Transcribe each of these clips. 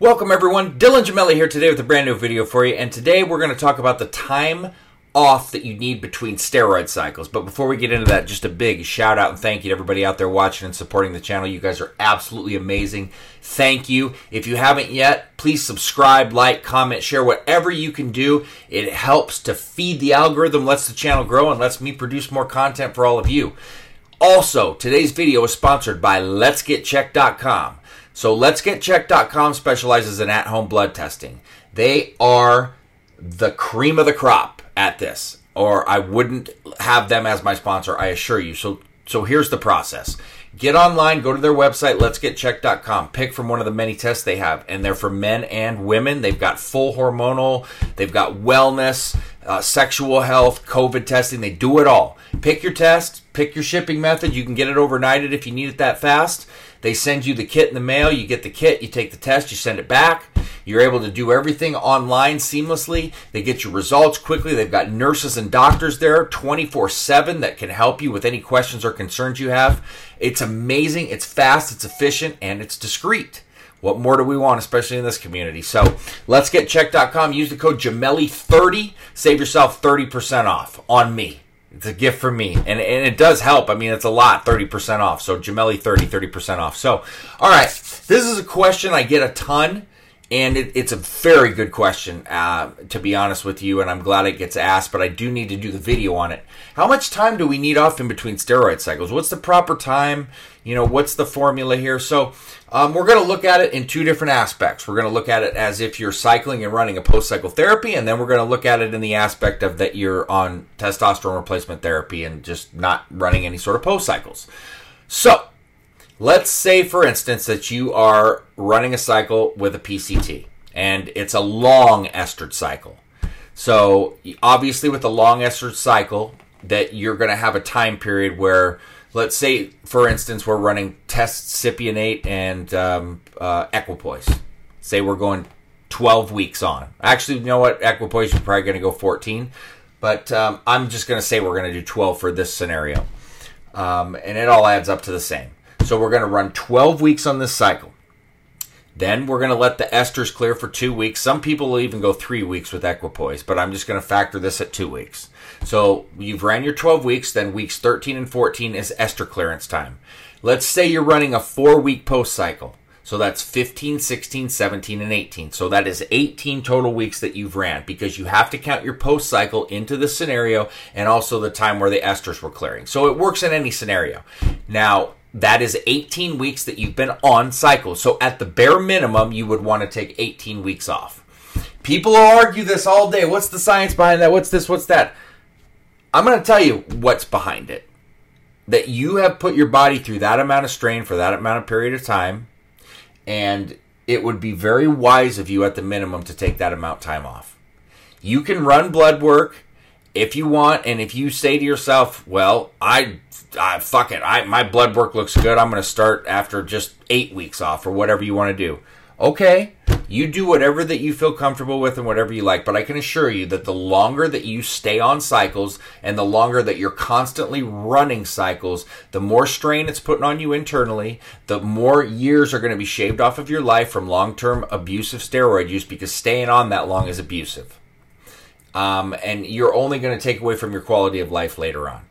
Welcome everyone, Dylan Gemelli here today with a brand new video for you, and today we're going to talk about the time off that you need between steroid cycles. But before we get into that, just a big shout out and thank you to everybody out there watching and supporting the channel. You guys are absolutely amazing. Thank you. If you haven't yet, please subscribe, like, comment, share, whatever you can do. It helps to feed the algorithm, lets the channel grow, and lets me produce more content for all of you. Also, today's video is sponsored by Let'sGetChecked.com. So Let'sGetChecked.com specializes in at-home blood testing. They are the cream of the crop at this, or I wouldn't have them as my sponsor, I assure you. So so here's the process. Get online, go to their website, let'sgetchecked.com. Pick from one of the many tests they have, and they're for men and women. They've got full hormonal, they've got wellness, uh, sexual health, COVID testing. They do it all. Pick your test, pick your shipping method. You can get it overnighted if you need it that fast. They send you the kit in the mail. You get the kit, you take the test, you send it back. You're able to do everything online seamlessly. They get your results quickly. They've got nurses and doctors there 24 7 that can help you with any questions or concerns you have. It's amazing. It's fast, it's efficient, and it's discreet. What more do we want, especially in this community? So let's get check.com. Use the code Gemelli30. Save yourself 30% off on me. It's a gift for me. And, and it does help. I mean, it's a lot, 30% off. So Gemelli 30, 30% off. So, all right. This is a question I get a ton. And it, it's a very good question, uh, to be honest with you, and I'm glad it gets asked, but I do need to do the video on it. How much time do we need off in between steroid cycles? What's the proper time? You know, what's the formula here? So, um, we're going to look at it in two different aspects. We're going to look at it as if you're cycling and running a post cycle therapy, and then we're going to look at it in the aspect of that you're on testosterone replacement therapy and just not running any sort of post cycles. So, Let's say, for instance, that you are running a cycle with a PCT and it's a long estrous cycle. So, obviously, with a long estrous cycle, that you're going to have a time period where, let's say, for instance, we're running test cypionate and um, uh, equipoise. Say we're going 12 weeks on. Actually, you know what? Equipoise, you're probably going to go 14. But um, I'm just going to say we're going to do 12 for this scenario. Um, and it all adds up to the same. So we're going to run 12 weeks on this cycle. Then we're going to let the esters clear for two weeks. Some people will even go three weeks with equipoise, but I'm just going to factor this at two weeks. So you've ran your 12 weeks, then weeks 13 and 14 is ester clearance time. Let's say you're running a four week post cycle. So that's 15, 16, 17, and 18. So that is 18 total weeks that you've ran because you have to count your post cycle into the scenario and also the time where the esters were clearing. So it works in any scenario. Now, that is 18 weeks that you've been on cycle. So at the bare minimum, you would want to take 18 weeks off. People argue this all day. What's the science behind that? What's this? What's that? I'm going to tell you what's behind it. That you have put your body through that amount of strain for that amount of period of time, and it would be very wise of you at the minimum to take that amount of time off. You can run blood work if you want, and if you say to yourself, "Well, I uh, fuck it. I my blood work looks good. I'm going to start after just eight weeks off or whatever you want to do. Okay, you do whatever that you feel comfortable with and whatever you like. But I can assure you that the longer that you stay on cycles and the longer that you're constantly running cycles, the more strain it's putting on you internally. The more years are going to be shaved off of your life from long-term abusive steroid use because staying on that long is abusive. Um, and you're only going to take away from your quality of life later on.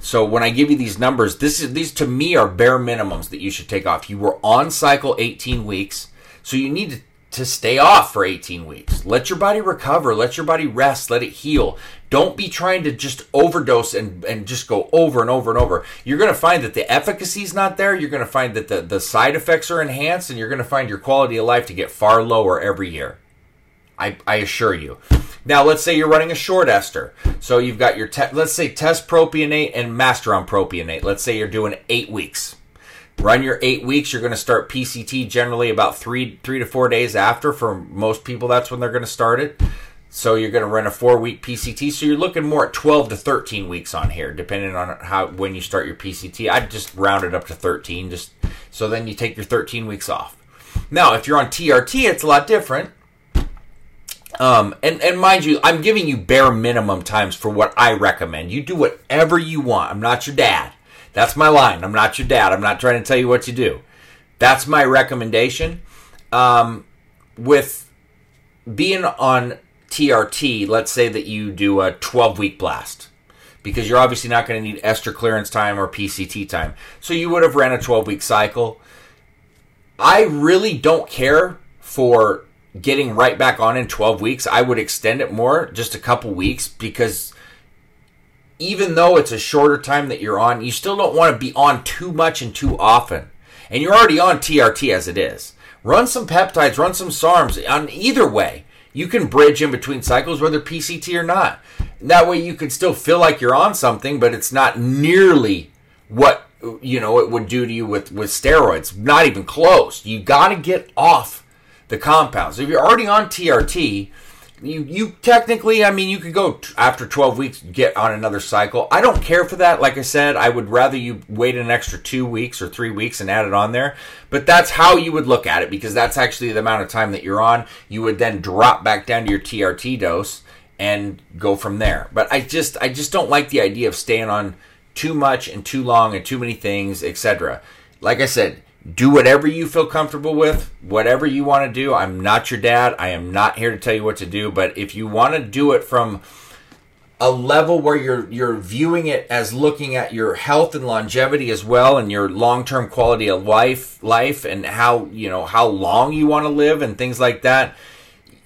So when I give you these numbers, this is these to me are bare minimums that you should take off. You were on cycle 18 weeks, so you need to, to stay off for 18 weeks. Let your body recover, let your body rest, let it heal. Don't be trying to just overdose and, and just go over and over and over. You're going to find that the efficacy is not there. You're going to find that the, the side effects are enhanced, and you're going to find your quality of life to get far lower every year. I, I assure you. Now, let's say you're running a short ester. So you've got your, te- let's say test propionate and masteron propionate. Let's say you're doing eight weeks. Run your eight weeks. You're going to start PCT generally about three, three to four days after. For most people, that's when they're going to start it. So you're going to run a four week PCT. So you're looking more at 12 to 13 weeks on here, depending on how when you start your PCT. I'd just round it up to 13. Just so then you take your 13 weeks off. Now, if you're on TRT, it's a lot different um, and, and mind you, I'm giving you bare minimum times for what I recommend. You do whatever you want. I'm not your dad. That's my line. I'm not your dad. I'm not trying to tell you what to do. That's my recommendation. Um, with being on TRT, let's say that you do a 12 week blast because you're obviously not going to need ester clearance time or PCT time. So you would have ran a 12 week cycle. I really don't care for getting right back on in 12 weeks. I would extend it more, just a couple weeks, because even though it's a shorter time that you're on, you still don't want to be on too much and too often. And you're already on TRT as it is. Run some peptides, run some SARMs. On either way, you can bridge in between cycles, whether PCT or not. That way, you can still feel like you're on something, but it's not nearly what you know it would do to you with with steroids. Not even close. You got to get off the compounds. If you're already on TRT, you you technically, I mean, you could go t- after 12 weeks get on another cycle. I don't care for that. Like I said, I would rather you wait an extra two weeks or three weeks and add it on there. But that's how you would look at it because that's actually the amount of time that you're on. You would then drop back down to your TRT dose and go from there. But I just I just don't like the idea of staying on too much and too long and too many things, etc. Like I said, do whatever you feel comfortable with, whatever you want to do. I'm not your dad. I am not here to tell you what to do, but if you want to do it from a level where you're you're viewing it as looking at your health and longevity as well and your long-term quality of life life and how, you know, how long you want to live and things like that,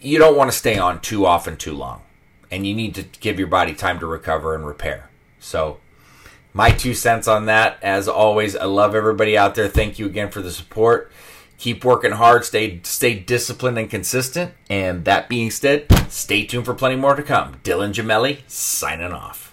you don't want to stay on too often too long. And you need to give your body time to recover and repair. So, my two cents on that. As always, I love everybody out there. Thank you again for the support. Keep working hard, stay stay disciplined and consistent. And that being said, stay tuned for plenty more to come. Dylan Gemelli signing off.